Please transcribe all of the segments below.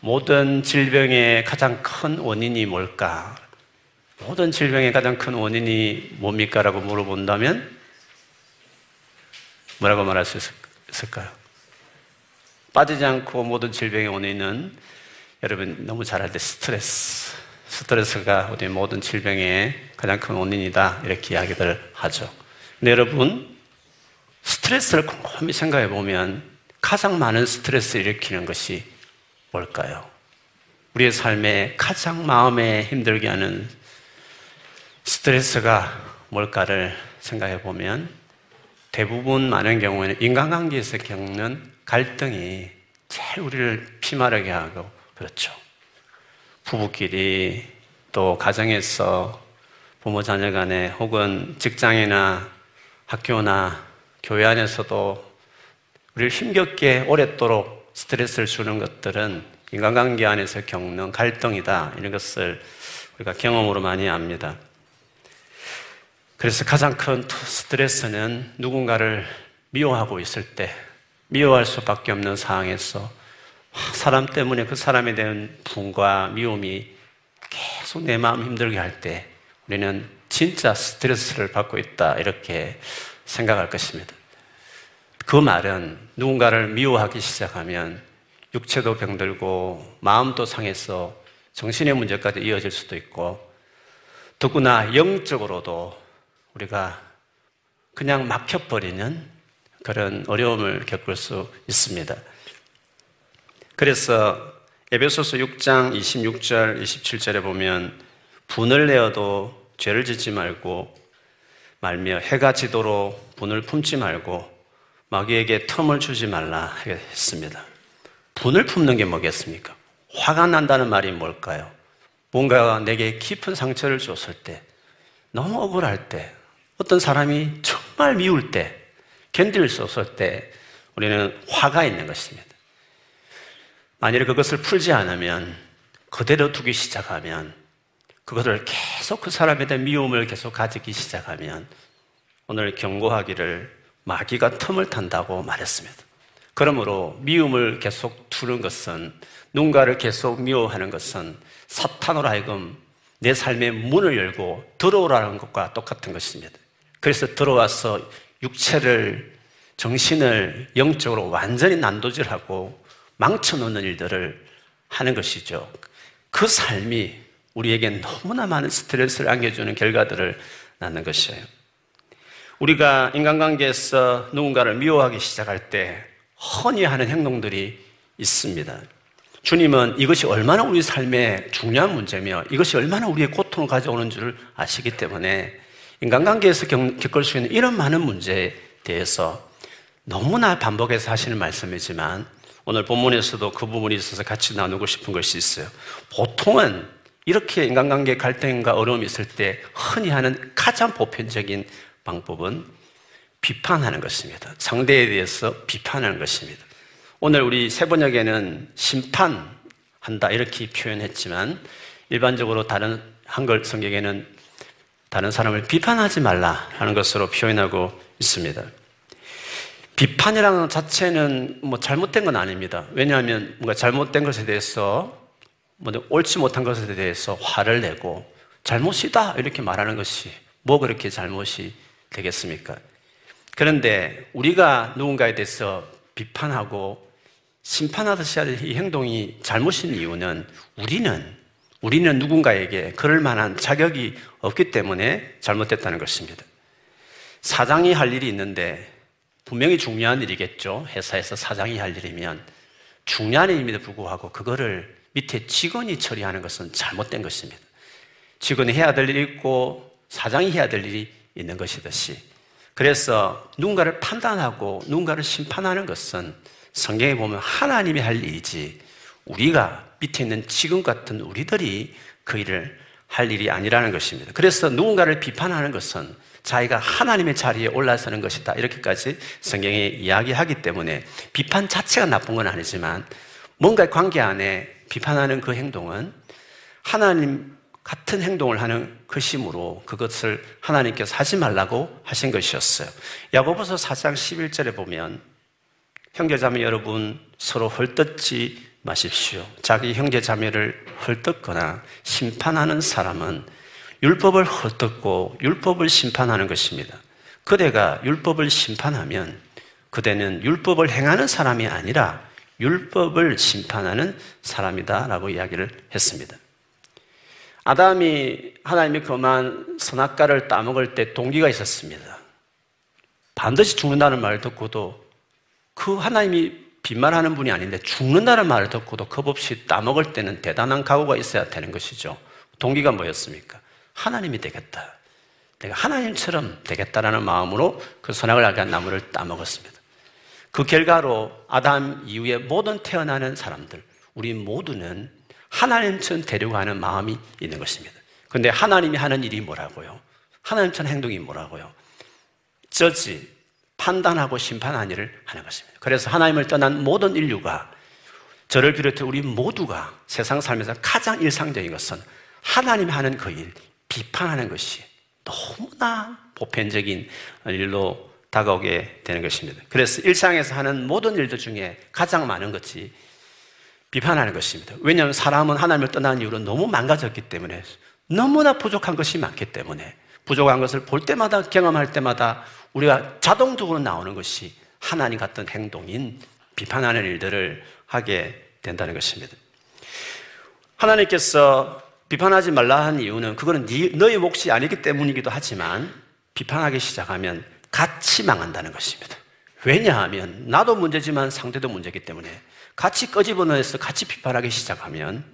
모든 질병의 가장 큰 원인이 뭘까? 모든 질병의 가장 큰 원인이 뭡니까? 라고 물어본다면 뭐라고 말할 수 있을까요? 빠지지 않고 모든 질병의 원인은 여러분 너무 잘 알 때 스트레스. 스트레스가 우리 모든 질병의 가장 큰 원인이다. 이렇게 이야기들 하죠. 근데 여러분, 스트레스를 곰곰이 생각해 보면 가장 많은 스트레스를 일으키는 것이 뭘까요? 우리의 삶에 가장 마음에 힘들게 하는 스트레스가 뭘까를 생각해 보면 대부분 많은 경우에는 인간관계에서 겪는 갈등이 제일 우리를 피마르게 하고 그렇죠. 부부끼리 또 가정에서 부모 자녀 간에 혹은 직장이나 학교나 교회 안에서도 우리를 힘겹게 오랫도록 스트레스를 주는 것들은 인간관계 안에서 겪는 갈등이다. 이런 것을 우리가 경험으로 많이 압니다. 그래서 가장 큰 스트레스는 누군가를 미워하고 있을 때, 미워할 수밖에 없는 상황에서 사람 때문에 그 사람에 대한 분과 미움이 계속 내 마음 힘들게 할 때 우리는 진짜 스트레스를 받고 있다. 이렇게 생각할 것입니다. 그 말은 누군가를 미워하기 시작하면 육체도 병들고 마음도 상해서 정신의 문제까지 이어질 수도 있고 더구나 영적으로도 우리가 그냥 막혀버리는 그런 어려움을 겪을 수 있습니다. 그래서 에베소서 6장 26절, 27절에 보면 분을 내어도 죄를 짓지 말고 말며 해가 지도록 분을 품지 말고 마귀에게 틈을 주지 말라 했습니다. 분을 품는 게 뭐겠습니까? 화가 난다는 말이 뭘까요? 뭔가 내게 깊은 상처를 줬을 때, 너무 억울할 때, 어떤 사람이 정말 미울 때, 견딜 수 없을 때, 우리는 화가 있는 것입니다. 만일 그것을 풀지 않으면, 그대로 두기 시작하면, 그것을 계속 그 사람에 대한 미움을 계속 가지기 시작하면, 오늘 경고하기를 마귀가 틈을 탄다고 말했습니다. 그러므로 미움을 계속 두는 것은 누군가를 계속 미워하는 것은 사탄으로 하여금 내 삶의 문을 열고 들어오라는 것과 똑같은 것입니다. 그래서 들어와서 육체를, 정신을 영적으로 완전히 난도질하고 망쳐놓는 일들을 하는 것이죠. 그 삶이 우리에게 너무나 많은 스트레스를 안겨주는 결과들을 낳는 것이에요. 우리가 인간관계에서 누군가를 미워하기 시작할 때 흔히 하는 행동들이 있습니다. 주님은 이것이 얼마나 우리 삶에 중요한 문제며 이것이 얼마나 우리의 고통을 가져오는 줄 아시기 때문에 인간관계에서 겪을 수 있는 이런 많은 문제에 대해서 너무나 반복해서 하시는 말씀이지만 오늘 본문에서도 그 부분이 있어서 같이 나누고 싶은 것이 있어요. 보통은 이렇게 인간관계 갈등과 어려움이 있을 때 흔히 하는 가장 보편적인 방법은 비판하는 것입니다. 상대에 대해서 비판하는 것입니다. 오늘 우리 세 번역에는 심판한다 이렇게 표현했지만 일반적으로 다른 한글 성경에는 다른 사람을 비판하지 말라 하는 것으로 표현하고 있습니다. 비판이라는 자체는 뭐 잘못된 건 아닙니다. 왜냐하면 뭔가 잘못된 것에 대해서 뭐 옳지 못한 것에 대해서 화를 내고 잘못이다 이렇게 말하는 것이 뭐 그렇게 잘못이 되겠습니까? 그런데 우리가 누군가에 대해서 비판하고 심판하듯이 하는 이 행동이 잘못인 이유는 우리는 우리는 누군가에게 그럴 만한 자격이 없기 때문에 잘못됐다는 것입니다. 사장이 할 일이 있는데 분명히 중요한 일이겠죠. 회사에서 사장이 할 일이면 중요한 일임에도 불구하고 그거를 밑에 직원이 처리하는 것은 잘못된 것입니다. 직원이 해야 될 일이 있고 사장이 해야 될 일이 있는 것이듯이 그래서 누군가를 판단하고 누군가를 심판하는 것은 성경에 보면 하나님이 할 일이지 우리가 밑에 있는 지금 같은 우리들이 그 일을 할 일이 아니라는 것입니다. 그래서 누군가를 비판하는 것은 자기가 하나님의 자리에 올라서는 것이다. 이렇게까지 성경에 이야기하기 때문에 비판 자체가 나쁜 건 아니지만 뭔가 관계 안에 비판하는 그 행동은 하나님 같은 행동을 하는 것이므로 그것을 하나님께서 하지 말라고 하신 것이었어요. 야고보서 4장 11절에 보면 형제자매 여러분 서로 헐뜯지 마십시오. 자기 형제 자매를 헐뜯거나 심판하는 사람은 율법을 헐뜯고 율법을 심판하는 것입니다. 그대가 율법을 심판하면 그대는 율법을 행하는 사람이 아니라 율법을 심판하는 사람이다라고 이야기를 했습니다. 아담이 하나님이 그만 선악과를 따먹을 때 동기가 있었습니다. 반드시 죽는다는 말을 듣고도 그 하나님이 빈말하는 분이 아닌데 죽는다는 말을 듣고도 겁없이 따먹을 때는 대단한 각오가 있어야 되는 것이죠. 동기가 뭐였습니까? 하나님이 되겠다. 내가 하나님처럼 되겠다라는 마음으로 그 선악을 알게 한 나무를 따먹었습니다. 그 결과로 아담 이후에 모든 태어나는 사람들, 우리 모두는 하나님처럼 되려고 마음이 있는 것입니다. 그런데 하나님이 하는 일이 뭐라고요? 하나님처럼 행동이 뭐라고요? 저지, 판단하고 심판하는 일을 하는 것입니다. 그래서 하나님을 떠난 모든 인류가 저를 비롯해 우리 모두가 세상 살면서 가장 일상적인 것은 하나님이 하는 그 일, 비판하는 것이 너무나 보편적인 일로 다가오게 되는 것입니다. 그래서 일상에서 하는 모든 일들 중에 가장 많은 것이 비판하는 것입니다. 왜냐하면 사람은 하나님을 떠나는 이유로 너무 망가졌기 때문에 너무나 부족한 것이 많기 때문에 부족한 것을 볼 때마다 경험할 때마다 우리가 자동적으로 나오는 것이 하나님 같은 행동인 비판하는 일들을 하게 된다는 것입니다. 하나님께서 비판하지 말라 한 이유는 그거는 네, 너의 몫이 아니기 때문이기도 하지만 비판하기 시작하면 같이 망한다는 것입니다. 왜냐하면 나도 문제지만 상대도 문제이기 때문에 같이 꺼집어내서 같이 비판하기 시작하면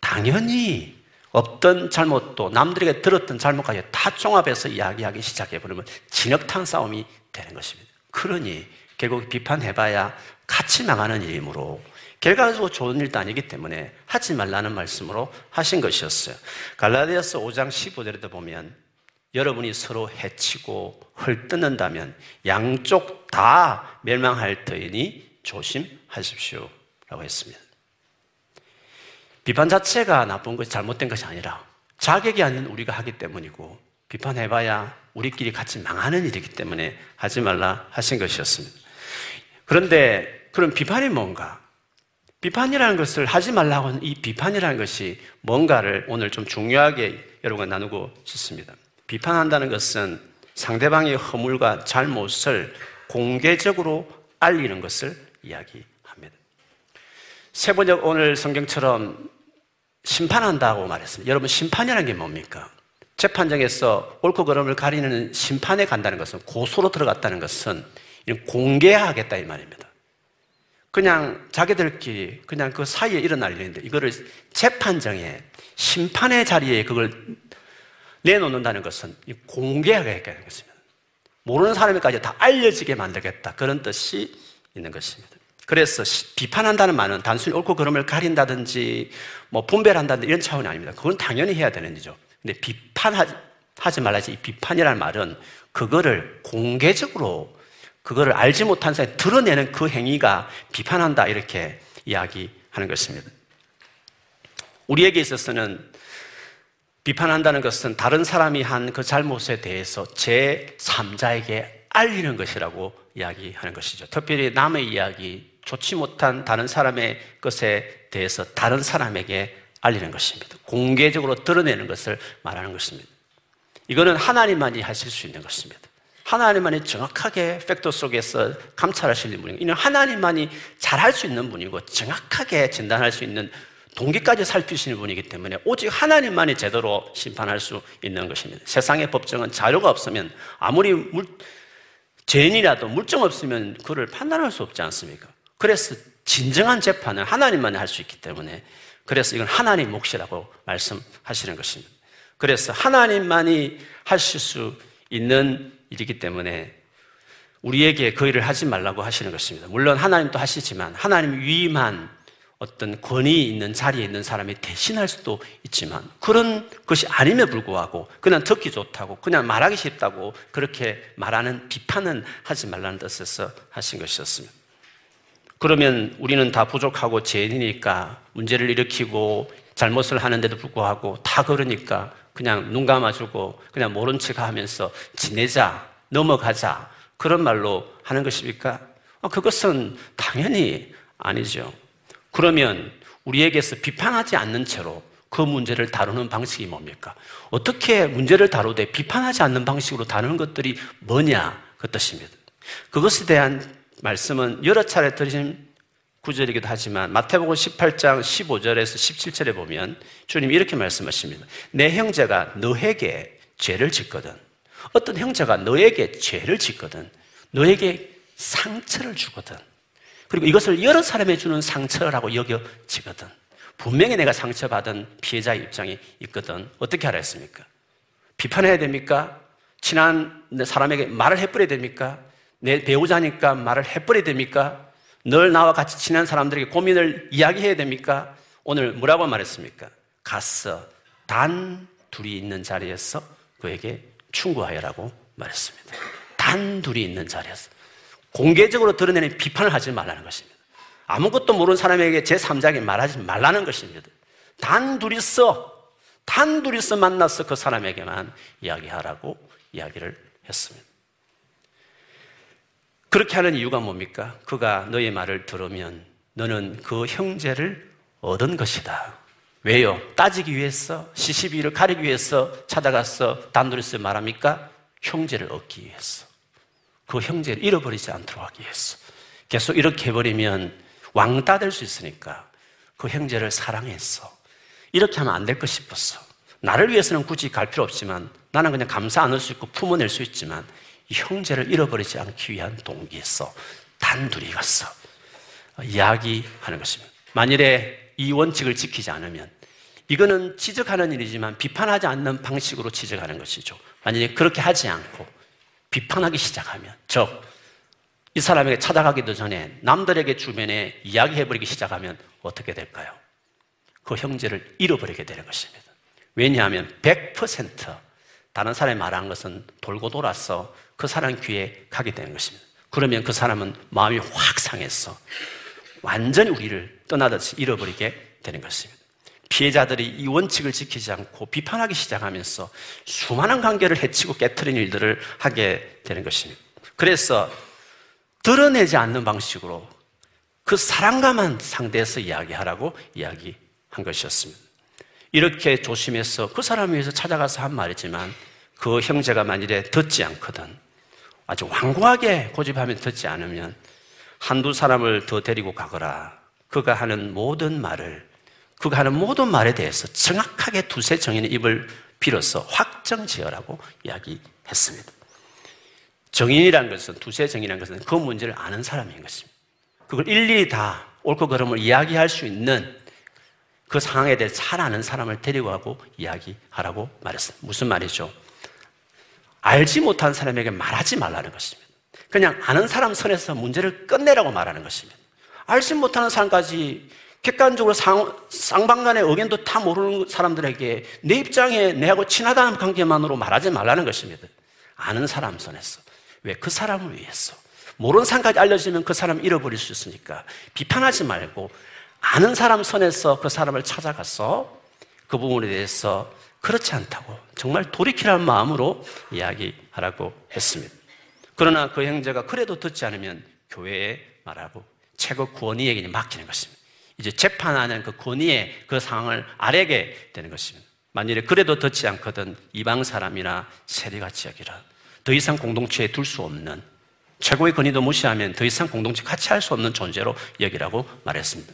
당연히 없던 잘못도 남들에게 들었던 잘못까지 다 종합해서 이야기하기 시작해버리면 진흙탕 싸움이 되는 것입니다. 그러니 결국 비판해봐야 같이 망하는 일이므로 결과적으로 좋은 일도 아니기 때문에 하지 말라는 말씀으로 하신 것이었어요. 갈라디아서 5장 15절에도 보면 여러분이 서로 해치고 헐뜯는다면 양쪽 다 멸망할 터이니 조심하십시오. 라고 했습니다. 비판 자체가 나쁜 것이 잘못된 것이 아니라 자격이 아닌 우리가 하기 때문이고 비판해봐야 우리끼리 같이 망하는 일이기 때문에 하지 말라 하신 것이었습니다. 그런데 그런 비판이 뭔가? 비판이라는 것을 하지 말라고 하는 이 비판이라는 것이 뭔가를 오늘 좀 중요하게 여러분과 나누고 싶습니다. 비판한다는 것은 상대방의 허물과 잘못을 공개적으로 알리는 것을 이야기합니다. 세 번역 오늘 성경처럼 심판한다고 말했습니다. 여러분, 심판이라는 게 뭡니까? 재판장에서 옳고 그름을 가리는 심판에 간다는 것은 고소로 들어갔다는 것은 공개하겠다 이 말입니다. 그냥 자기들끼리 그냥 그 사이에 일어날 일인데 이거를 재판정에 심판의 자리에 그걸 내놓는다는 것은 공개하겠다는 것입니다. 모르는 사람에까지 다 알려지게 만들겠다. 그런 뜻이 있는 것입니다. 그래서 비판한다는 말은 단순히 옳고 그름을 가린다든지 뭐 분별한다든지 이런 차원이 아닙니다. 그건 당연히 해야 되는 일이죠. 근데 비판하지 말라지 이 비판이라는 말은 그거를 공개적으로 그거를 알지 못한 사람이 드러내는 그 행위가 비판한다 이렇게 이야기하는 것입니다. 우리에게 있어서는 비판한다는 것은 다른 사람이 한 그 잘못에 대해서 제3자에게 알리는 것이라고 이야기하는 것이죠. 특별히 남의 이야기, 좋지 못한 다른 사람의 것에 대해서 다른 사람에게 알리는 것입니다. 공개적으로 드러내는 것을 말하는 것입니다. 이거는 하나님만이 하실 수 있는 것입니다. 하나님만이 정확하게 팩터 속에서 감찰하시는 분이고, 이는 하나님만이 잘할 수 있는 분이고, 정확하게 진단할 수 있는 동기까지 살피시는 분이기 때문에 오직 하나님만이 제대로 심판할 수 있는 것입니다. 세상의 법정은 자료가 없으면 아무리 물, 죄인이라도 물증 없으면 그를 판단할 수 없지 않습니까? 그래서 진정한 재판은 하나님만이 할 수 있기 때문에 그래서 이건 하나님 몫이라고 말씀하시는 것입니다. 그래서 하나님만이 하실 수 있는 일이기 때문에 우리에게 그 일을 하지 말라고 하시는 것입니다. 물론 하나님도 하시지만 하나님 위임한 어떤 권위 있는 자리에 있는 사람이 대신할 수도 있지만 그런 것이 아님에 불구하고 그냥 듣기 좋다고 그냥 말하기 쉽다고 그렇게 말하는 비판은 하지 말라는 뜻에서 하신 것이었습니다. 그러면 우리는 다 부족하고 죄인이니까 문제를 일으키고 잘못을 하는데도 불구하고 다 그러니까 그냥 눈 감아주고 그냥 모른 척 하면서 지내자, 넘어가자 그런 말로 하는 것입니까? 어, 그것은 당연히 아니죠. 그러면 우리에게서 비판하지 않는 채로 그 문제를 다루는 방식이 뭡니까? 어떻게 문제를 다루되 비판하지 않는 방식으로 다루는 것들이 뭐냐? 그 뜻입니다. 그것에 대한 말씀은 여러 차례 들으신 구절이기도 하지만 마태복음 18장 15절에서 17절에 보면 주님 이렇게 말씀하십니다. 내 형제가 너에게 죄를 짓거든. 어떤 형제가 너에게 죄를 짓거든. 너에게 상처를 주거든. 그리고 이것을 여러 사람에 주는 상처라고 여겨지거든. 분명히 내가 상처받은 피해자의 입장이 있거든. 어떻게 하라 했습니까? 비판해야 됩니까? 친한 사람에게 말을 해버려야 됩니까? 내 배우자니까 말을 해버려야 됩니까? 늘 나와 같이 친한 사람들에게 고민을 이야기해야 됩니까? 오늘 뭐라고 말했습니까? 갔어. 단 둘이 있는 자리에서 그에게 충고하여라고 말했습니다. 단 둘이 있는 자리에서. 공개적으로 드러내는 비판을 하지 말라는 것입니다. 아무것도 모르는 사람에게 제3자에게 말하지 말라는 것입니다. 단 둘이서, 단 둘이서 만나서 그 사람에게만 이야기하라고 이야기를 했습니다. 그렇게 하는 이유가 뭡니까? 그가 너의 말을 들으면 너는 그 형제를 얻은 것이다. 왜요? 따지기 위해서, 시시비를 가리기 위해서 찾아가서 단둘이서 말합니까? 형제를 얻기 위해서. 그 형제를 잃어버리지 않도록 하기 위해서. 계속 이렇게 해버리면 왕따 될 수 있으니까 그 형제를 사랑했어. 이렇게 하면 안 될 것 싶었어. 나를 위해서는 굳이 갈 필요 없지만 나는 그냥 감사 안을 수 있고 품어낼 수 있지만 형제를 잃어버리지 않기 위한 동기에서 단둘이 갔어. 이야기하는 것입니다. 만일에 이 원칙을 지키지 않으면 이거는 지적하는 일이지만 비판하지 않는 방식으로 지적하는 것이죠. 만약에 그렇게 하지 않고 비판하기 시작하면, 즉, 이 사람에게 찾아가기도 전에 남들에게 주변에 이야기해버리기 시작하면 어떻게 될까요? 그 형제를 잃어버리게 되는 것입니다. 왜냐하면 100% 다른 사람이 말한 것은 돌고 돌아서 그 사람 귀에 가게 되는 것입니다. 그러면 그 사람은 마음이 확 상해서 완전히 우리를 떠나듯이 잃어버리게 되는 것입니다. 피해자들이 이 원칙을 지키지 않고 비판하기 시작하면서 수많은 관계를 해치고 깨뜨리는 일들을 하게 되는 것입니다. 그래서 드러내지 않는 방식으로 그 사랑과만 상대해서 이야기하라고 이야기한 것이었습니다. 이렇게 조심해서 그 사람을 위해서 찾아가서 한 말이지만 그 형제가 만일에 듣지 않거든 아주 완고하게 고집하면 듣지 않으면 한두 사람을 더 데리고 가거라. 그가 하는 모든 말을, 그가 하는 모든 말에 대해서 정확하게 두세 정인의 입을 빌어서 확정 지어라고 이야기했습니다. 정인이라는 것은, 두세 정인이라는 것은 그 문제를 아는 사람인 것입니다. 그걸 일일이 다 옳고 그름을 이야기할 수 있는 그 상황에 대해 잘 아는 사람을 데리고 가고 이야기하라고 말했습니다. 무슨 말이죠? 알지 못한 사람에게 말하지 말라는 것입니다. 그냥 아는 사람 선에서 문제를 끝내라고 말하는 것입니다. 알지 못하는 사람까지 객관적으로 상, 쌍방간의 의견도 다 모르는 사람들에게 내 입장에 내하고 친하다는 관계만으로 말하지 말라는 것입니다. 아는 사람 선에서. 왜? 그 사람을 위해서. 모르는 사람까지 알려지면 그 사람 잃어버릴 수 있으니까 비판하지 말고 아는 사람 선에서 그 사람을 찾아가서 그 부분에 대해서 그렇지 않다고 정말 돌이키라는 마음으로 이야기하라고 했습니다. 그러나 그 형제가 그래도 듣지 않으면 교회에 말하고 최고 권위에게 맡기는 것입니다. 이제 재판하는 그 권위의 그 상황을 아래게 되는 것입니다. 만일에 그래도 듣지 않거든 이방 사람이나 세리같이 여기라. 더 이상 공동체에 둘 수 없는 최고의 권위도 무시하면 더 이상 공동체 같이 할 수 없는 존재로 여기라고 말했습니다.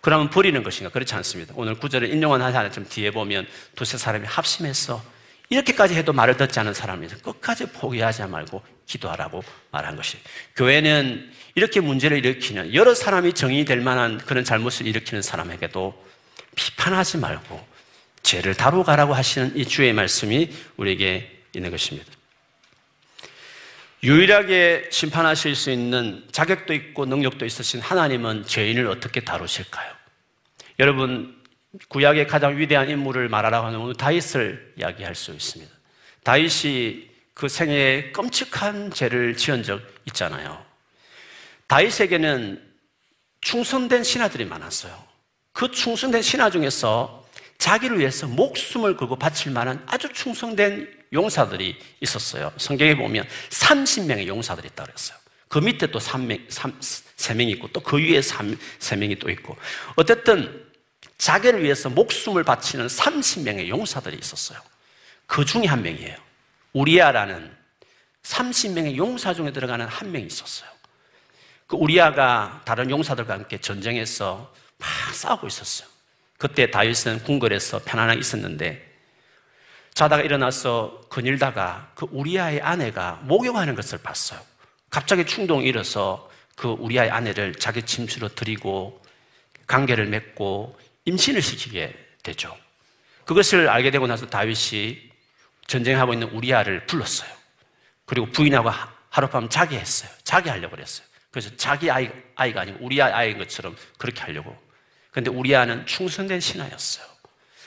그러면 버리는 것인가? 그렇지 않습니다. 오늘 구절을 인용한 하나 좀 뒤에 보면 두세 사람이 합심해서 이렇게까지 해도 말을 듣지 않은 사람이 끝까지 포기하지 말고 기도하라고 말한 것이. 교회는 이렇게 문제를 일으키는 여러 사람이 정의 될 만한 그런 잘못을 일으키는 사람에게도 비판하지 말고 죄를 다루가라고 하시는 이 주의 말씀이 우리에게 있는 것입니다. 유일하게 심판하실 수 있는 자격도 있고 능력도 있으신 하나님은 죄인을 어떻게 다루실까요? 여러분, 구약의 가장 위대한 인물을 말하라고 오늘 다윗을 이야기할 수 있습니다. 다윗이 그 생애에 끔찍한 죄를 지은 적 있잖아요. 다윗에게는 충성된 신하들이 많았어요. 그 충성된 신하 중에서 자기를 위해서 목숨을 걸고 바칠 만한 아주 충성된 용사들이 있었어요. 성경에 보면 30명의 용사들이 있다고 그랬어요. 그 밑에 또 3명, 3, 3명이 있고 또 그 위에 3, 3명이 또 있고 어쨌든 자기를 위해서 목숨을 바치는 30명의 용사들이 있었어요. 그 중에 한 명이에요. 우리아라는 30명의 용사 중에 들어가는 한 명이 있었어요. 그 우리아가 다른 용사들과 함께 전쟁에서 막 싸우고 있었어요. 그때 다윗은 궁궐에서 편안하게 있었는데 자다가 일어나서 거닐다가 그 우리아의 아내가 목욕하는 것을 봤어요. 갑자기 충동이 일어서 그 우리아의 아내를 자기 침실로 들이고 관계를 맺고 임신을 시키게 되죠. 그것을 알게 되고 나서 다윗이 전쟁하고 있는 우리아를 불렀어요. 그리고 부인하고 하룻밤 자게 했어요. 자게 하려고 그랬어요. 그래서 자기 아이, 아이가 아니고 우리 아이인 것처럼 그렇게 하려고. 근데 우리 아는 충성된 신하였어요.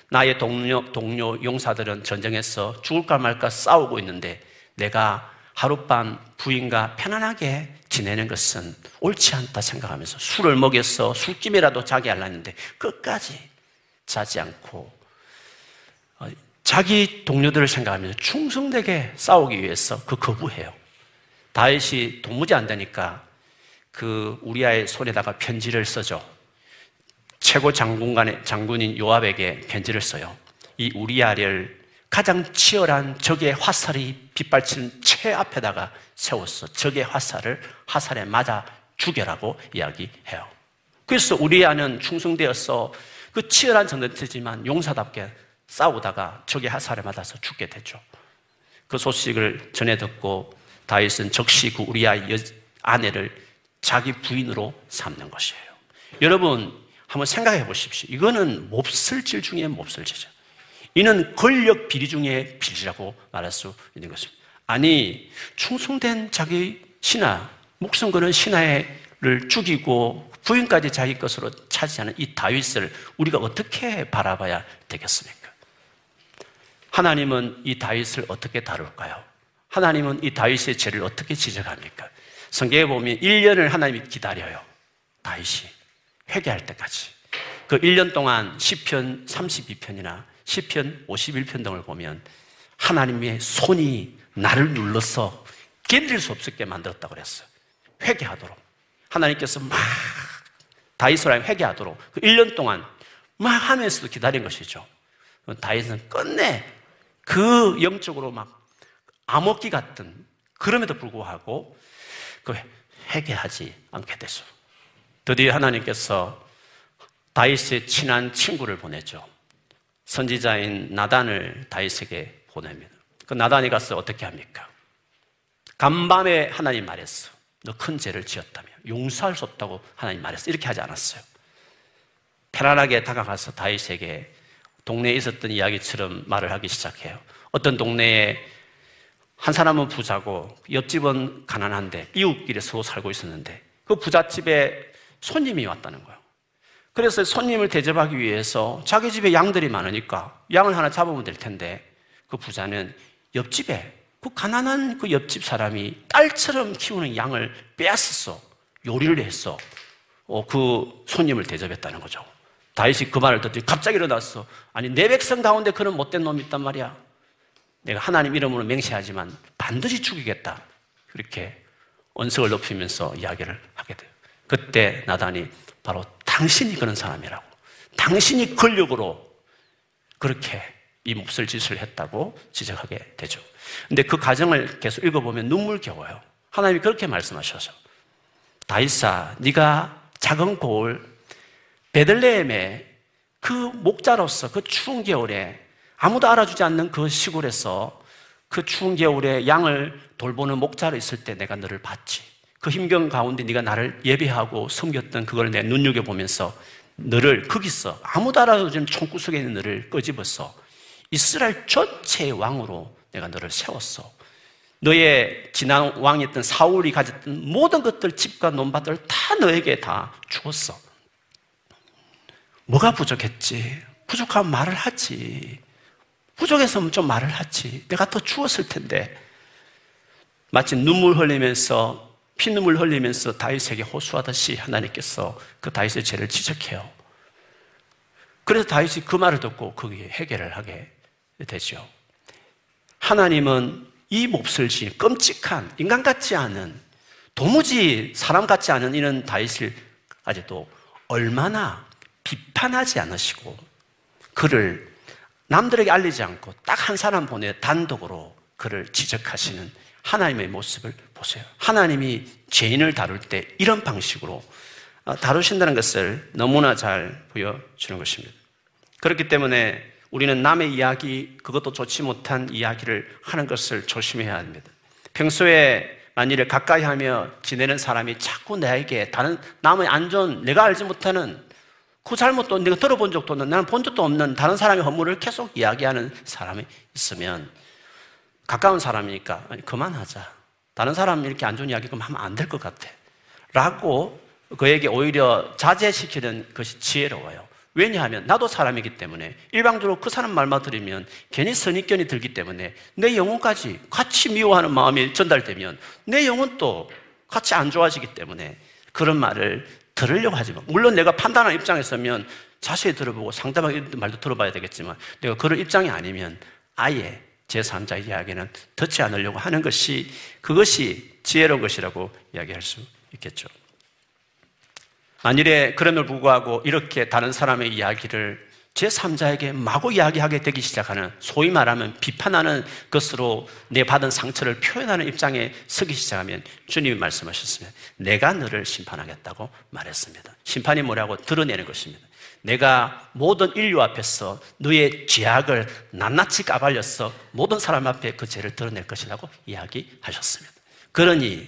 나의 동료, 동료 용사들은 전쟁에서 죽을까 말까 싸우고 있는데 내가 하룻밤 부인과 편안하게 지내는 것은 옳지 않다 생각하면서 술을 먹여서 술김이라도 자게 하려는데 끝까지 자지 않고 어, 자기 동료들을 생각하면서 충성되게 싸우기 위해서 그 거부해요. 다윗이 도무지 안 되니까 그 우리아의 손에다가 편지를 써죠. 최고 장군간의 장군인 요압에게 편지를 써요. 이 우리아를 가장 치열한 적의 화살이 빗발치는 최 앞에다가 세웠어. 적의 화살을 화살에 맞아 죽여라고 이야기해요. 그래서 우리아는 충성되어서 그 치열한 전쟁터지만 용사답게 싸우다가 적의 화살에 맞아서 죽게 되죠. 그 소식을 전해 듣고 다윗은 적시 그 우리아 아내를 자기 부인으로 삼는 것이에요. 여러분, 한번 생각해 보십시오. 이거는 몹쓸질 중에 몹쓸질이죠. 이는 권력 비리 중에 비리라고 말할 수 있는 것입니다. 아니, 충성된 자기 신하, 목숨 거는 신하를 죽이고 부인까지 자기 것으로 차지하는 이 다윗을 우리가 어떻게 바라봐야 되겠습니까? 하나님은 이 다윗을 어떻게 다룰까요? 하나님은 이 다윗의 죄를 어떻게 지적합니까? 성경에 보면 1년을 하나님이 기다려요. 다윗이 회개할 때까지. 그 1년 동안 10편 32편이나 10편 51편 등을 보면 하나님의 손이 나를 눌러서 견딜 수 없게 만들었다고 그랬어요. 회개하도록. 하나님께서 막 다윗을 회개하도록 그 1년 동안 막 하면서도 기다린 것이죠. 다윗은 끝내 그 영적으로 막 암흑기 같은 그럼에도 불구하고 그 회개하지 않게 되죠. 드디어 하나님께서 다윗의 친한 친구를 보내죠. 선지자인 나단을 다윗에게 보냅니다. 그 나단이 가서 어떻게 합니까? 간밤에 하나님 말했어. 너 큰 죄를 지었다며. 용서할 수 없다고 하나님 말했어. 이렇게 하지 않았어요. 편안하게 다가가서 다윗에게 동네에 있었던 이야기처럼 말을 하기 시작해요. 어떤 동네에 한 사람은 부자고 옆집은 가난한데 이웃끼리 서로 살고 있었는데 그 부잣집에 손님이 왔다는 거예요. 그래서 손님을 대접하기 위해서 자기 집에 양들이 많으니까 양을 하나 잡으면 될 텐데 그 부자는 옆집에 그 가난한 그 옆집 사람이 딸처럼 키우는 양을 빼앗았어. 요리를 했어. 어, 그 손님을 대접했다는 거죠. 다윗이 그 말을 듣더니 갑자기 일어났어. 아니, 내 백성 가운데 그런 못된 놈이 있단 말이야. 내가 하나님 이름으로 맹세하지만 반드시 죽이겠다. 그렇게 언석을 높이면서 이야기를 하게 돼요. 그때 나단이 바로 당신이 그런 사람이라고. 당신이 권력으로 그렇게 이 몹쓸 짓을 했다고 지적하게 되죠. 근데 그 과정을 계속 읽어보면 눈물겨워요. 하나님이 그렇게 말씀하셔서 다이사 네가 작은 고을 베들레헴에 그 목자로서 그 추운 겨울에 아무도 알아주지 않는 그 시골에서 그 추운 겨울에 양을 돌보는 목자로 있을 때 내가 너를 봤지. 그 힘겨운 가운데 네가 나를 예배하고 섬겼던 그걸 내 눈여겨 보면서 너를 거기서 아무도 알아주지 않는 총구석에 있는 너를 끄집어서 이스라엘 전체의 왕으로 내가 너를 세웠어. 너의 지난 왕이었던 사울이 가졌던 모든 것들, 집과 논밭을 다 너에게 다 주었어. 뭐가 부족했지? 부족한 말을 하지. 부족해서 좀 말을 하지. 내가 더 주었을 텐데. 마치 눈물 흘리면서 피눈물 흘리면서 다윗에게 호소하듯이 하나님께서 그 다윗의 죄를 지적해요. 그래서 다윗이 그 말을 듣고 거기에 해결을 하게 되죠. 하나님은 이 몹쓸 지 끔찍한 인간 같지 않은 도무지 사람 같지 않은 이런 다윗을까지도 얼마나 비판하지 않으시고 그를 남들에게 알리지 않고 딱 한 사람 보내 단독으로 그를 지적하시는 하나님의 모습을 보세요. 하나님이 죄인을 다룰 때 이런 방식으로 어, 다루신다는 것을 너무나 잘 보여주는 것입니다. 그렇기 때문에 우리는 남의 이야기, 그것도 좋지 못한 이야기를 하는 것을 조심해야 합니다. 평소에 만일에 가까이 하며 지내는 사람이 자꾸 나에게 다른 남의 안 좋은 내가 알지 못하는 그 잘못도 내가 들어본 적도 없는 나는 본 적도 없는 다른 사람의 허물을 계속 이야기하는 사람이 있으면 가까운 사람이니까 그만하자. 다른 사람 이렇게 안 좋은 이야기 그럼 하면 안 될 것 같아. 라고 그에게 오히려 자제시키는 것이 지혜로워요. 왜냐하면 나도 사람이기 때문에 일방적으로 그 사람 말만 들으면 괜히 선입견이 들기 때문에 내 영혼까지 같이 미워하는 마음이 전달되면 내 영혼도 같이 안 좋아지기 때문에 그런 말을 들으려고 하지 마. 물론 내가 판단하는 입장에 서면 자세히 들어보고 상대방의 말도 들어봐야 되겠지만 내가 그런 입장이 아니면 아예 제3자의 이야기는 듣지 않으려고 하는 것이 그것이 지혜로운 것이라고 이야기할 수 있겠죠. 만일에 그럼에도 불구하고 이렇게 다른 사람의 이야기를 제3자에게 마구 이야기하게 되기 시작하는 소위 말하면 비판하는 것으로 내 받은 상처를 표현하는 입장에 서기 시작하면 주님이 말씀하셨으면 내가 너를 심판하겠다고 말했습니다. 심판이 뭐라고 드러내는 것입니다. 내가 모든 인류 앞에서 너의 죄악을 낱낱이 까발려서 모든 사람 앞에 그 죄를 드러낼 것이라고 이야기하셨습니다. 그러니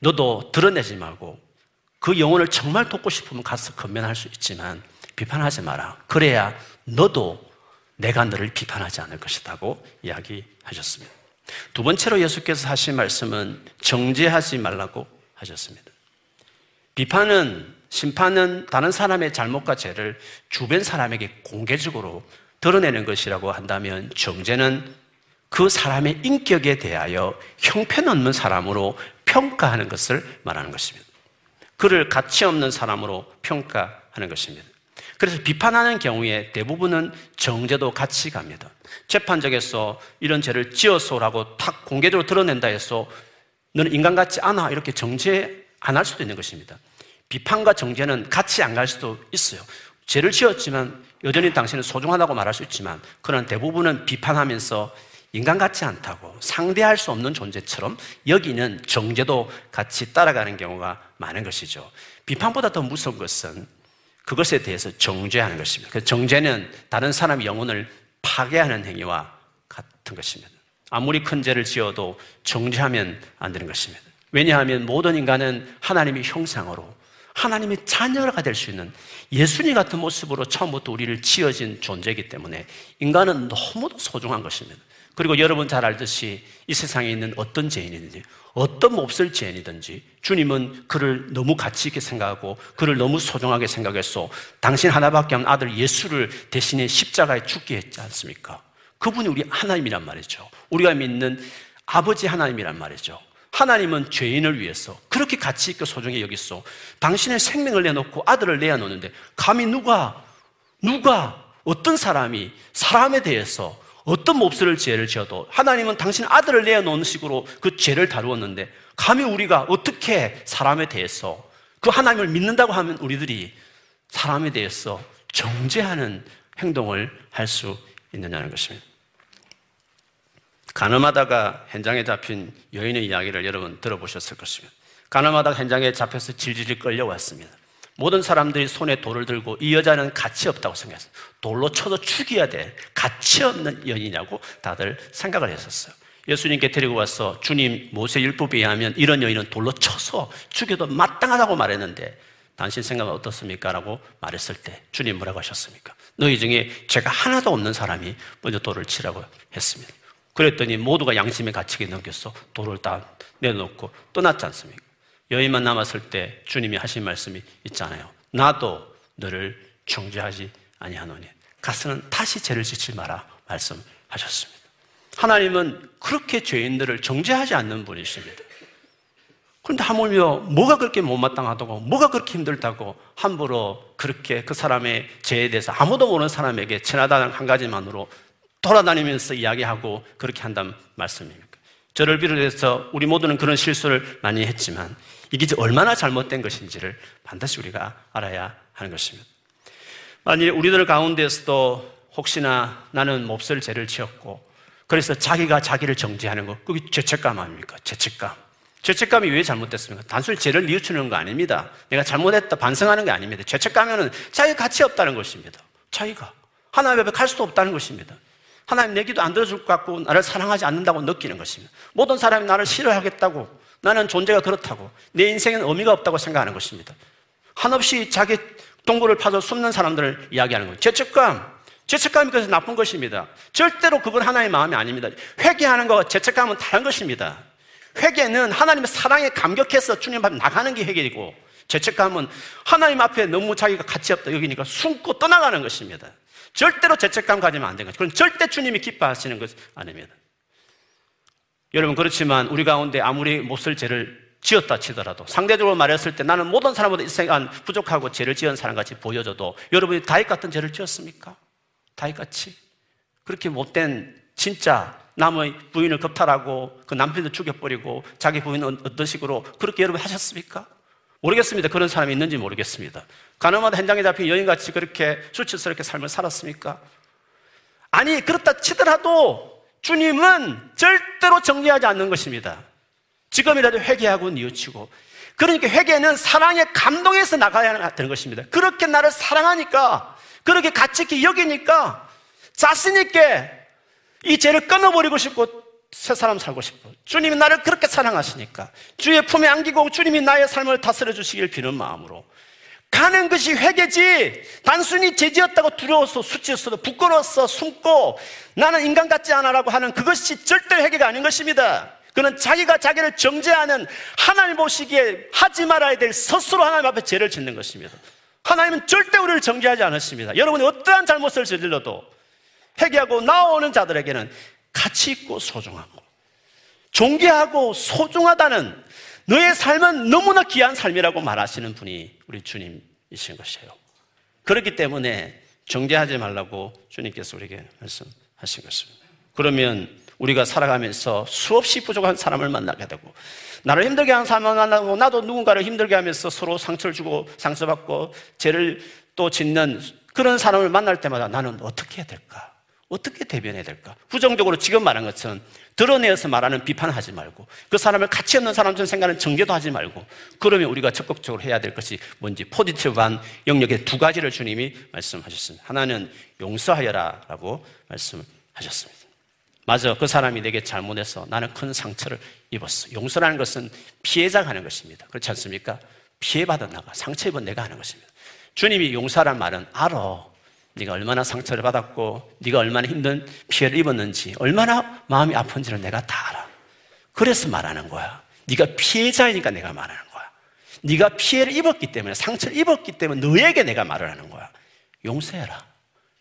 너도 드러내지 말고 그 영혼을 정말 돕고 싶으면 가서 건면할 수 있지만 비판하지 마라. 그래야 너도 내가 너를 비판하지 않을 것이라고 이야기하셨습니다. 두 번째로 예수께서 하신 말씀은 정죄하지 말라고 하셨습니다. 비판은 심판은 다른 사람의 잘못과 죄를 주변 사람에게 공개적으로 드러내는 것이라고 한다면 정죄는 그 사람의 인격에 대하여 형편없는 사람으로 평가하는 것을 말하는 것입니다. 그를 가치 없는 사람으로 평가하는 것입니다. 그래서 비판하는 경우에 대부분은 정죄도 같이 갑니다. 재판적에서 이런 죄를 지었소라고 탁 공개적으로 드러낸다 해서 너는 인간 같지 않아 이렇게 정죄 안 할 수도 있는 것입니다. 비판과 정죄는 같이 안 갈 수도 있어요. 죄를 지었지만 여전히 당신은 소중하다고 말할 수 있지만 그런 대부분은 비판하면서 인간 같지 않다고 상대할 수 없는 존재처럼 여기는 정죄도 같이 따라가는 경우가 많은 것이죠. 비판보다 더 무서운 것은 그것에 대해서 정죄하는 것입니다. 그 정죄는 다른 사람의 영혼을 파괴하는 행위와 같은 것입니다. 아무리 큰 죄를 지어도 정죄하면 안 되는 것입니다. 왜냐하면 모든 인간은 하나님의 형상으로 하나님의 자녀가 될 수 있는 예수님 같은 모습으로 처음부터 우리를 지어진 존재이기 때문에 인간은 너무도 소중한 것입니다. 그리고 여러분 잘 알듯이 이 세상에 있는 어떤 죄인이든지 어떤 몹쓸 죄인이든지 주님은 그를 너무 가치 있게 생각하고 그를 너무 소중하게 생각해서 당신 하나밖에 없는 아들 예수를 대신에 십자가에 죽게 했지 않습니까? 그분이 우리 하나님이란 말이죠. 우리가 믿는 아버지 하나님이란 말이죠. 하나님은 죄인을 위해서 그렇게 가치 있게 소중히 여기서 당신의 생명을 내놓고 아들을 내어놓는데 감히 누가 누가 어떤 사람이 사람에 대해서 어떤 몹쓸 죄를 지어도 하나님은 당신 아들을 내어놓은 식으로 그 죄를 다루었는데 감히 우리가 어떻게 사람에 대해서 그 하나님을 믿는다고 하면 우리들이 사람에 대해서 정죄하는 행동을 할 수 있느냐는 것입니다. 가늠하다가 현장에 잡힌 여인의 이야기를 여러분 들어보셨을 것입니다. 가늠하다가 현장에 잡혀서 질질 끌려왔습니다. 모든 사람들이 손에 돌을 들고 이 여자는 가치 없다고 생각했어요. 돌로 쳐도 죽여야 돼. 가치 없는 여인이냐고 다들 생각을 했었어요. 예수님께 데리고 와서 주님 모세 율법에 의하면 이런 여인은 돌로 쳐서 죽여도 마땅하다고 말했는데 당신 생각은 어떻습니까? 라고 말했을 때 주님 뭐라고 하셨습니까? 너희 중에 죄가 하나도 없는 사람이 먼저 돌을 치라고 했습니다. 그랬더니 모두가 양심의 가치에 넘겼어. 돌을 다 내놓고 떠났지 않습니까? 여인만 남았을 때 주님이 하신 말씀이 있잖아요. 나도 너를 정죄하지 아니하노니 가서는 다시 죄를 짓지 마라 말씀하셨습니다. 하나님은 그렇게 죄인들을 정죄하지 않는 분이십니다. 그런데 하물며 뭐가 그렇게 못마땅하다고 뭐가 그렇게 힘들다고 함부로 그렇게 그 사람의 죄에 대해서 아무도 모르는 사람에게 천하단 한 가지만으로 돌아다니면서 이야기하고 그렇게 한다는 말씀입니까? 저를 비롯해서 우리 모두는 그런 실수를 많이 했지만 이게 얼마나 잘못된 것인지를 반드시 우리가 알아야 하는 것입니다. 만일 우리들 가운데서도 혹시나 나는 몹쓸 죄를 지었고 그래서 자기가 자기를 정죄하는 것 그게 죄책감 아닙니까? 죄책감. 죄책감이 왜 잘못됐습니까? 단순히 죄를 뉘우치는 거 아닙니다. 내가 잘못했다 반성하는 게 아닙니다. 죄책감에는 자기 가치 없다는 것입니다. 자기가 하나님 앞에 갈 수도 없다는 것입니다. 하나님 내 기도 안 들어줄 것 같고 나를 사랑하지 않는다고 느끼는 것입니다. 모든 사람이 나를 싫어하겠다고 나는 존재가 그렇다고 내 인생엔 의미가 없다고 생각하는 것입니다. 한없이 자기 동굴을 파서 숨는 사람들을 이야기하는 거예요. 죄책감. 죄책감이 그래서 나쁜 것입니다. 절대로 그건 하나님의 마음이 아닙니다. 회개하는 것과 죄책감은 다른 것입니다. 회개는 하나님의 사랑에 감격해서 주님 앞에 나가는 게 회개이고 죄책감은 하나님 앞에 너무 자기가 가치 없다 여기니까 숨고 떠나가는 것입니다. 절대로 죄책감 가지면 안 되는 거죠. 그건 절대 주님이 기뻐하시는 것 아닙니다. 여러분 그렇지만 우리 가운데 아무리 못쓸 죄를 지었다 치더라도 상대적으로 말했을 때 나는 모든 사람보다 일생안 부족하고 죄를 지은 사람같이 보여져도 여러분이 다윗 같은 죄를 지었습니까? 다윗같이 그렇게 못된 진짜 남의 부인을 겁탈하고 그 남편도 죽여버리고 자기 부인은 어떤 식으로 그렇게 여러분 하셨습니까? 모르겠습니다. 그런 사람이 있는지 모르겠습니다. 가늠하다 현장에 잡힌 여인같이 그렇게 수치스럽게 삶을 살았습니까? 아니, 그렇다 치더라도 주님은 절대로 정리하지 않는 것입니다. 지금이라도 회개하고 뉘우치고. 그러니까 회개는 사랑의 감동에서 나가야 되는 것입니다. 그렇게 나를 사랑하니까, 그렇게 가치 있게 여기니까, 자신있게 이 죄를 끊어버리고 싶고, 새 사람 살고 싶어. 주님이 나를 그렇게 사랑하시니까, 주의 품에 안기고 주님이 나의 삶을 다스려 주시길 비는 마음으로, 가는 것이 회개지 단순히 죄지었다고 두려워서 수치였어도 부끄러워서 숨고 나는 인간 같지 않아라고 하는 그것이 절대 회개가 아닌 것입니다. 그는 자기가 자기를 정죄하는 하나님 보시기에 하지 말아야 될 스스로 하나님 앞에 죄를 짓는 것입니다. 하나님은 절대 우리를 정죄하지 않으십니다. 여러분이 어떠한 잘못을 저질러도 회개하고 나오는 자들에게는 가치 있고 소중하고 존귀하고 소중하다는 너의 삶은 너무나 귀한 삶이라고 말하시는 분이 우리 주님이신 것이에요. 그렇기 때문에 정죄하지 말라고 주님께서 우리에게 말씀하신 것입니다. 그러면 우리가 살아가면서 수없이 부족한 사람을 만나게 되고 나를 힘들게 하는 사람을 만나고 나도 누군가를 힘들게 하면서 서로 상처를 주고 상처받고 죄를 또 짓는 그런 사람을 만날 때마다 나는 어떻게 해야 될까? 어떻게 대변해야 될까? 부정적으로 지금 말한 것처럼 드러내어서 말하는 비판하지 말고 그 사람을 가치 없는 사람처럼 생각하는 정죄도 하지 말고 그러면 우리가 적극적으로 해야 될 것이 뭔지 포지티브한 영역의 두 가지를 주님이 말씀하셨습니다. 하나는 용서하여라 라고 말씀하셨습니다. 맞아. 그 사람이 내게 잘못해서 나는 큰 상처를 입었어. 용서라는 것은 피해자가 하는 것입니다. 그렇지 않습니까? 피해받은 나가, 상처 입은 내가 하는 것입니다. 주님이 용서란 말은 알아. 네가 얼마나 상처를 받았고 네가 얼마나 힘든 피해를 입었는지 얼마나 마음이 아픈지를 내가 다 알아. 그래서 말하는 거야. 네가 피해자이니까 내가 말하는 거야. 네가 피해를 입었기 때문에 상처를 입었기 때문에 너에게 내가 말을 하는 거야. 용서해라.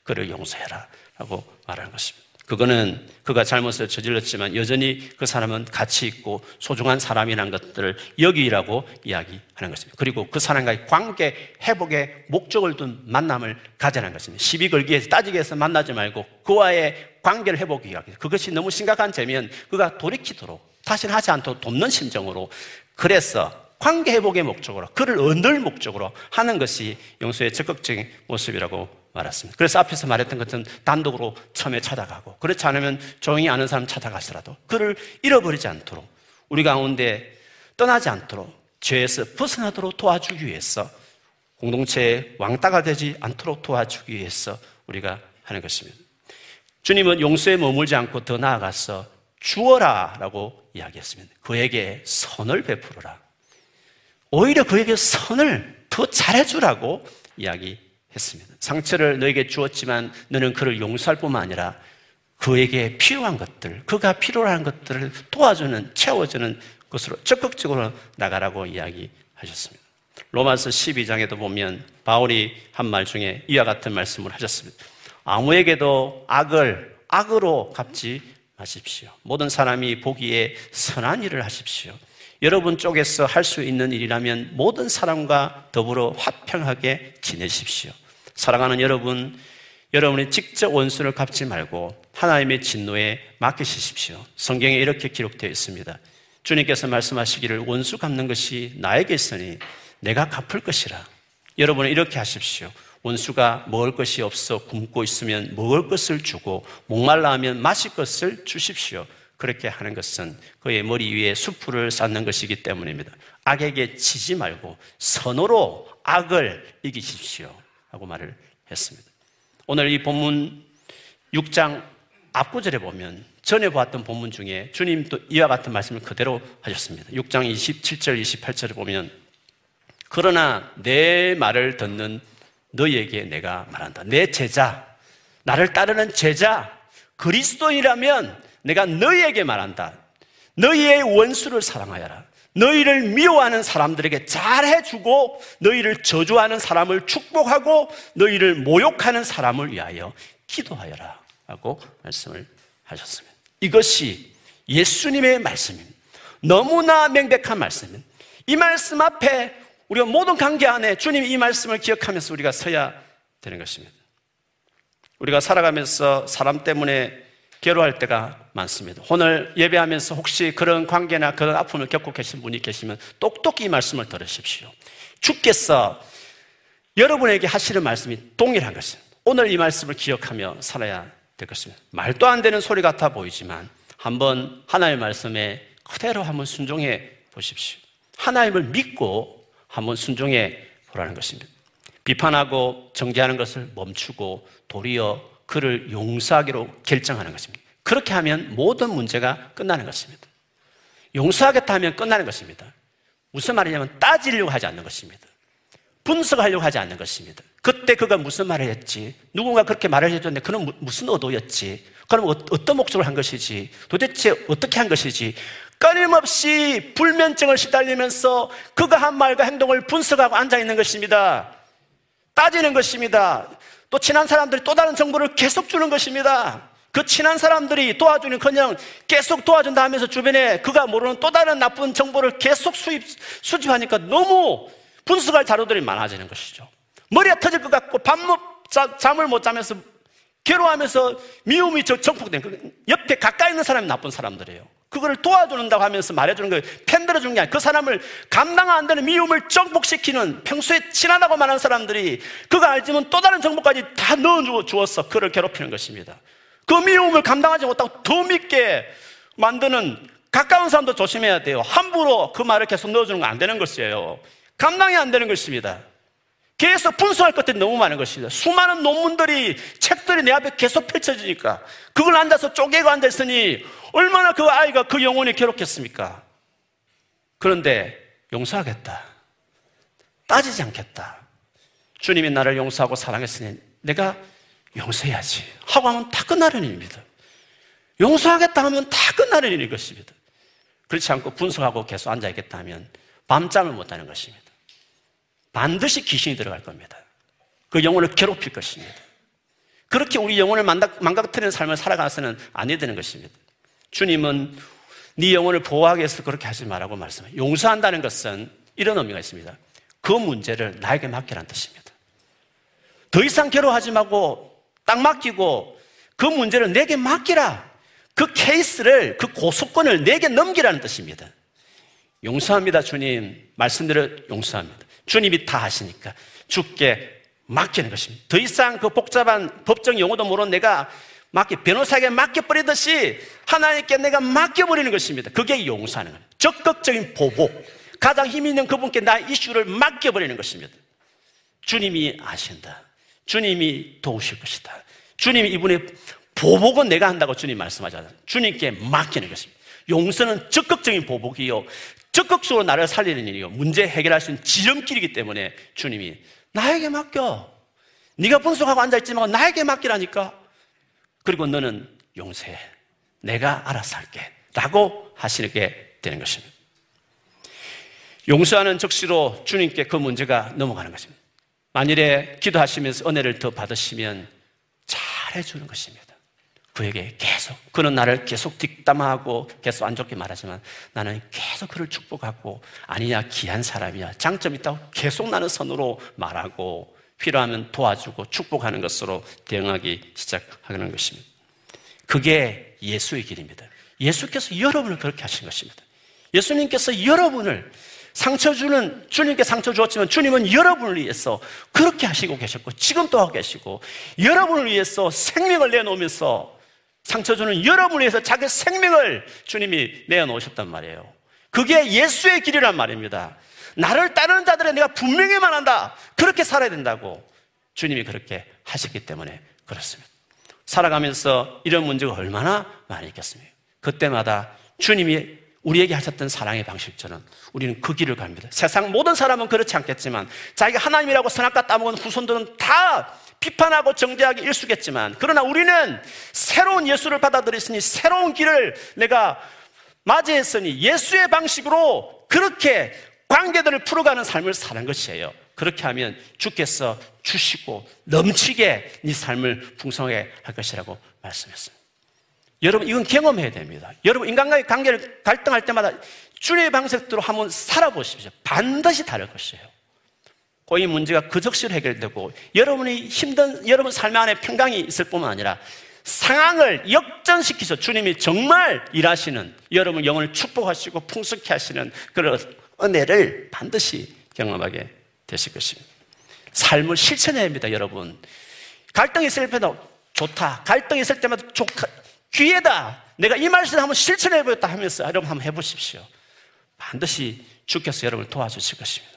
그를 용서해라. 라고 말하는 것입니다. 그거는 그가 잘못을 저질렀지만 여전히 그 사람은 가치 있고 소중한 사람이라는 것들을 여기라고 이야기하는 것입니다. 그리고 그 사람과의 관계 회복의 목적을 둔 만남을 가져라는 것입니다. 시비 걸기 위해서 따지기 위해서 만나지 말고 그와의 관계를 회복하기 위해 그것이 너무 심각한 죄면 그가 돌이키도록 다시는 하지 않도록 돕는 심정으로 그래서 관계 회복의 목적으로 그를 얻을 목적으로 하는 것이 용서의 적극적인 모습이라고 말았습니다. 그래서 앞에서 말했던 것은 단독으로 처음에 찾아가고 그렇지 않으면 조용히 아는 사람 찾아가서라도 그를 잃어버리지 않도록 우리 가운데 떠나지 않도록 죄에서 벗어나도록 도와주기 위해서 공동체의 왕따가 되지 않도록 도와주기 위해서 우리가 하는 것입니다. 주님은 용서에 머물지 않고 더 나아가서 주어라 라고 이야기했습니다. 그에게 선을 베풀어라. 오히려 그에게 선을 더 잘해주라고 이야기 했습니다. 상처를 너에게 주었지만 너는 그를 용서할 뿐만 아니라 그에게 필요한 것들, 그가 필요한 것들을 도와주는, 채워주는 것으로 적극적으로 나가라고 이야기하셨습니다. 로마서 12장에도 보면 바울이 한 말 중에 이와 같은 말씀을 하셨습니다. 아무에게도 악을 악으로 갚지 마십시오. 모든 사람이 보기에 선한 일을 하십시오. 여러분 쪽에서 할 수 있는 일이라면 모든 사람과 더불어 화평하게 지내십시오. 사랑하는 여러분, 여러분이 직접 원수를 갚지 말고 하나님의 진노에 맡기십시오. 성경에 이렇게 기록되어 있습니다. 주님께서 말씀하시기를 원수 갚는 것이 나에게 있으니 내가 갚을 것이라. 여러분은 이렇게 하십시오. 원수가 먹을 것이 없어 굶고 있으면 먹을 것을 주고 목말라 하면 마실 것을 주십시오. 그렇게 하는 것은 그의 머리 위에 수풀을 쌓는 것이기 때문입니다. 악에게 치지 말고 선으로 악을 이기십시오. 하고 말을 했습니다. 오늘 이 본문 6장 앞구절에 보면 전에 보았던 본문 중에 주님도 이와 같은 말씀을 그대로 하셨습니다. 6장 27절, 28절에 보면 그러나 내 말을 듣는 너희에게 내가 말한다. 내 제자, 나를 따르는 제자, 그리스도인이라면 내가 너희에게 말한다. 너희의 원수를 사랑하여라. 너희를 미워하는 사람들에게 잘해주고 너희를 저주하는 사람을 축복하고 너희를 모욕하는 사람을 위하여 기도하여라. 라고 말씀을 하셨습니다. 이것이 예수님의 말씀입니다. 너무나 명백한 말씀입니다. 이 말씀 앞에 우리가 모든 관계 안에 주님 이 말씀을 기억하면서 우리가 서야 되는 것입니다. 우리가 살아가면서 사람 때문에 괴로워할 때가 많습니다. 오늘 예배하면서 혹시 그런 관계나 그런 아픔을 겪고 계신 분이 계시면 똑똑히 이 말씀을 들으십시오. 주께서 여러분에게 하시는 말씀이 동일한 것입니다. 오늘 이 말씀을 기억하며 살아야 될 것입니다. 말도 안 되는 소리 같아 보이지만 한번 하나님의 말씀에 그대로 한번 순종해 보십시오. 하나님을 믿고 한번 순종해 보라는 것입니다. 비판하고 정죄하는 것을 멈추고 도리어 그를 용서하기로 결정하는 것입니다. 그렇게 하면 모든 문제가 끝나는 것입니다. 용서하겠다 하면 끝나는 것입니다. 무슨 말이냐면 따지려고 하지 않는 것입니다. 분석하려고 하지 않는 것입니다. 그때 그가 무슨 말을 했지? 누군가 그렇게 말을 해줬는데 그는 무슨 의도였지? 그럼 어, 어떤 목적을 한 것이지? 도대체 어떻게 한 것이지? 끊임없이 불면증을 시달리면서 그가 한 말과 행동을 분석하고 앉아 있는 것입니다. 따지는 것입니다. 또 친한 사람들이 또 다른 정보를 계속 주는 것입니다. 그 친한 사람들이 도와주는 그냥 계속 도와준다 하면서 주변에 그가 모르는 또 다른 나쁜 정보를 계속 수입, 수집하니까 너무 분석할 자료들이 많아지는 것이죠. 머리가 터질 것 같고 밤 못, 잠을 못 자면서 괴로워하면서 미움이 정폭된 그 옆에 가까이 있는 사람이 나쁜 사람들이에요. 그거를 도와준다고 하면서 말해주는 거예요. 팬들어 주는 게 아니라 그 사람을 감당 안 되는 미움을 정복시키는 평소에 친하다고 말하는 사람들이 그가 알지만 또 다른 정보까지 다 넣어 주었어. 그를 괴롭히는 것입니다. 그 미움을 감당하지 못하고 더 믿게 만드는 가까운 사람도 조심해야 돼요. 함부로 그 말을 계속 넣어주는 건안 되는 것이에요. 감당이 안 되는 것입니다. 계속 분석할 것들이 너무 많은 것입니다. 수많은 논문들이, 책들이 내 앞에 계속 펼쳐지니까 그걸 앉아서 쪼개고 앉아있으니 얼마나 그 아이가 그 영혼이 괴롭겠습니까? 그런데 용서하겠다. 따지지 않겠다. 주님이 나를 용서하고 사랑했으니 내가 용서해야지. 하고 하면 다 끝나는 일입니다. 용서하겠다 하면 다 끝나는 일인 것입니다. 그렇지 않고 분석하고 계속 앉아있겠다 하면 밤잠을 못 자는 것입니다. 반드시 귀신이 들어갈 겁니다. 그 영혼을 괴롭힐 것입니다. 그렇게 우리 영혼을 망가뜨리는 삶을 살아가서는 아니 되는 것입니다. 주님은 네 영혼을 보호하기 위해서 그렇게 하지 말라고 말씀해요. 용서한다는 것은 이런 의미가 있습니다. 그 문제를 나에게 맡기라는 뜻입니다. 더 이상 괴로워하지 말고 딱 맡기고 그 문제를 내게 맡기라. 그 케이스를, 그 고소권을 내게 넘기라는 뜻입니다. 용서합니다, 주님. 말씀대로 용서합니다. 주님이 다 하시니까 주께 맡기는 것입니다. 더 이상 그 복잡한 법정 용어도 모르는 내가 맡겨, 변호사에게 맡겨버리듯이 하나님께 내가 맡겨버리는 것입니다. 그게 용서하는 거예요. 적극적인 보복. 가장 힘 있는 그분께 나의 이슈를 맡겨버리는 것입니다. 주님이 아신다. 주님이 도우실 것이다. 주님이 이분의 보복은 내가 한다고 주님 말씀하잖아요. 주님께 맡기는 것입니다. 용서는 적극적인 보복이요. 적극적으로 나를 살리는 일이요. 문제 해결할 수 있는 지름길이기 때문에 주님이 나에게 맡겨. 네가 분석하고 앉아있지만 나에게 맡기라니까. 그리고 너는 용서해. 내가 알아서 할게. 라고 하시게 되는 것입니다. 용서하는 적시로 주님께 그 문제가 넘어가는 것입니다. 만일에 기도하시면서 은혜를 더 받으시면 잘해주는 것입니다. 그에게 계속 그는 나를 계속 뒷담화하고 계속 안 좋게 말하지만 나는 계속 그를 축복하고 아니야 귀한 사람이야 장점 있다고 계속 나는 선으로 말하고 필요하면 도와주고 축복하는 것으로 대응하기 시작하는 것입니다. 그게 예수의 길입니다. 예수께서 여러분을 그렇게 하신 것입니다. 예수님께서 여러분을 상처 주는 주님께 상처 주었지만 주님은 여러분을 위해서 그렇게 하시고 계셨고 지금도 하고 계시고 여러분을 위해서 생명을 내놓으면서 상처 주는 여러분을 위해서 자기 생명을 주님이 내어놓으셨단 말이에요. 그게 예수의 길이란 말입니다. 나를 따르는 자들은 내가 분명히 말한다. 그렇게 살아야 된다고 주님이 그렇게 하셨기 때문에 그렇습니다. 살아가면서 이런 문제가 얼마나 많이 있겠습니까? 그때마다 주님이 우리에게 하셨던 사랑의 방식처럼 우리는 그 길을 갑니다. 세상 모든 사람은 그렇지 않겠지만 자기가 하나님이라고 선악과 따먹은 후손들은 다 비판하고 정죄하기 일수겠지만 그러나 우리는 새로운 예수를 받아들였으니 새로운 길을 내가 맞이했으니 예수의 방식으로 그렇게 관계들을 풀어가는 삶을 사는 것이에요. 그렇게 하면 주께서 주시고 넘치게 네 삶을 풍성하게 할 것이라고 말씀했습니다. 여러분, 이건 경험해야 됩니다. 여러분, 인간과의 관계를 갈등할 때마다 주의 방식대로 한번 살아보십시오. 반드시 다를 것이에요. 이 문제가 그 적시로 해결되고 여러분이 힘든 여러분 삶 안에 평강이 있을 뿐만 아니라 상황을 역전시키셔 주님이 정말 일하시는 여러분 영혼을 축복하시고 풍성케 하시는 그런 은혜를 반드시 경험하게 되실 것입니다. 삶을 실천해야 합니다, 여러분. 갈등이 있을 때도 좋다. 갈등이 있을 때마다 좋다. 기회다. 내가 이 말씀을 한번 실천해 보겠다 하면서 여러분 한번 해보십시오. 반드시 주께서 여러분을 도와주실 것입니다.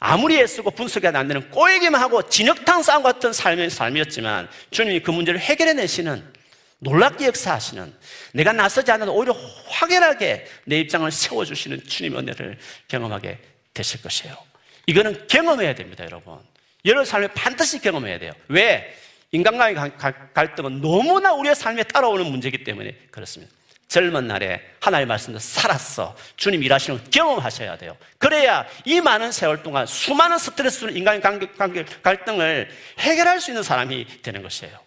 아무리 애쓰고 분석이 안 되는 꼬이기만 하고 진흙탕 싸움 같은 삶의 삶이었지만 주님이 그 문제를 해결해 내시는 놀랍게 역사하시는 내가 나서지 않아도 오히려 확연하게 내 입장을 세워주시는 주님의 은혜를 경험하게 되실 것이에요. 이거는 경험해야 됩니다, 여러분. 여러 삶에 반드시 경험해야 돼요. 왜? 인간과의 갈등은 너무나 우리의 삶에 따라오는 문제이기 때문에 그렇습니다. 젊은 날에 하나님의 말씀도 살았어. 주님 일하시는 경험하셔야 돼요. 그래야 이 많은 세월 동안 수많은 스트레스를 인간의 관계, 관계, 갈등을 해결할 수 있는 사람이 되는 것이에요.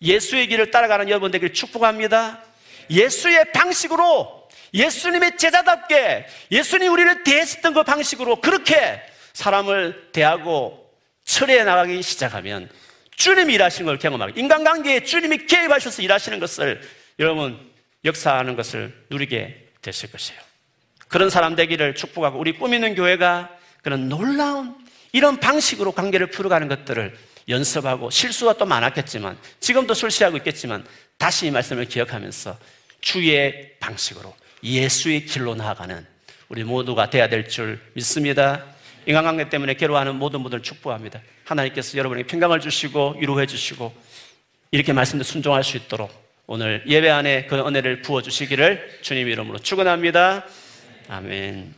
예수의 길을 따라가는 여러분 되길 축복합니다. 예수의 방식으로 예수님의 제자답게 예수님 우리를 대했었던 그 방식으로 그렇게 사람을 대하고 처리해 나가기 시작하면 주님이 일하시는 걸 경험하고 인간관계에 주님이 개입하셔서 일하시는 것을 여러분 역사하는 것을 누리게 되실 것이에요. 그런 사람 되기를 축복하고 우리 꾸미는 교회가 그런 놀라운 이런 방식으로 관계를 풀어가는 것들을 연습하고 실수가 또 많았겠지만 지금도 실수하고 있겠지만 다시 이 말씀을 기억하면서 주의 방식으로 예수의 길로 나아가는 우리 모두가 돼야 될 줄 믿습니다. 인간관계 때문에 괴로워하는 모든 분들 축복합니다. 하나님께서 여러분에게 평강을 주시고 위로해 주시고 이렇게 말씀을 순종할 수 있도록 오늘 예배 안에 그 은혜를 부어 주시기를 주님 이름으로 축원합니다. 아멘.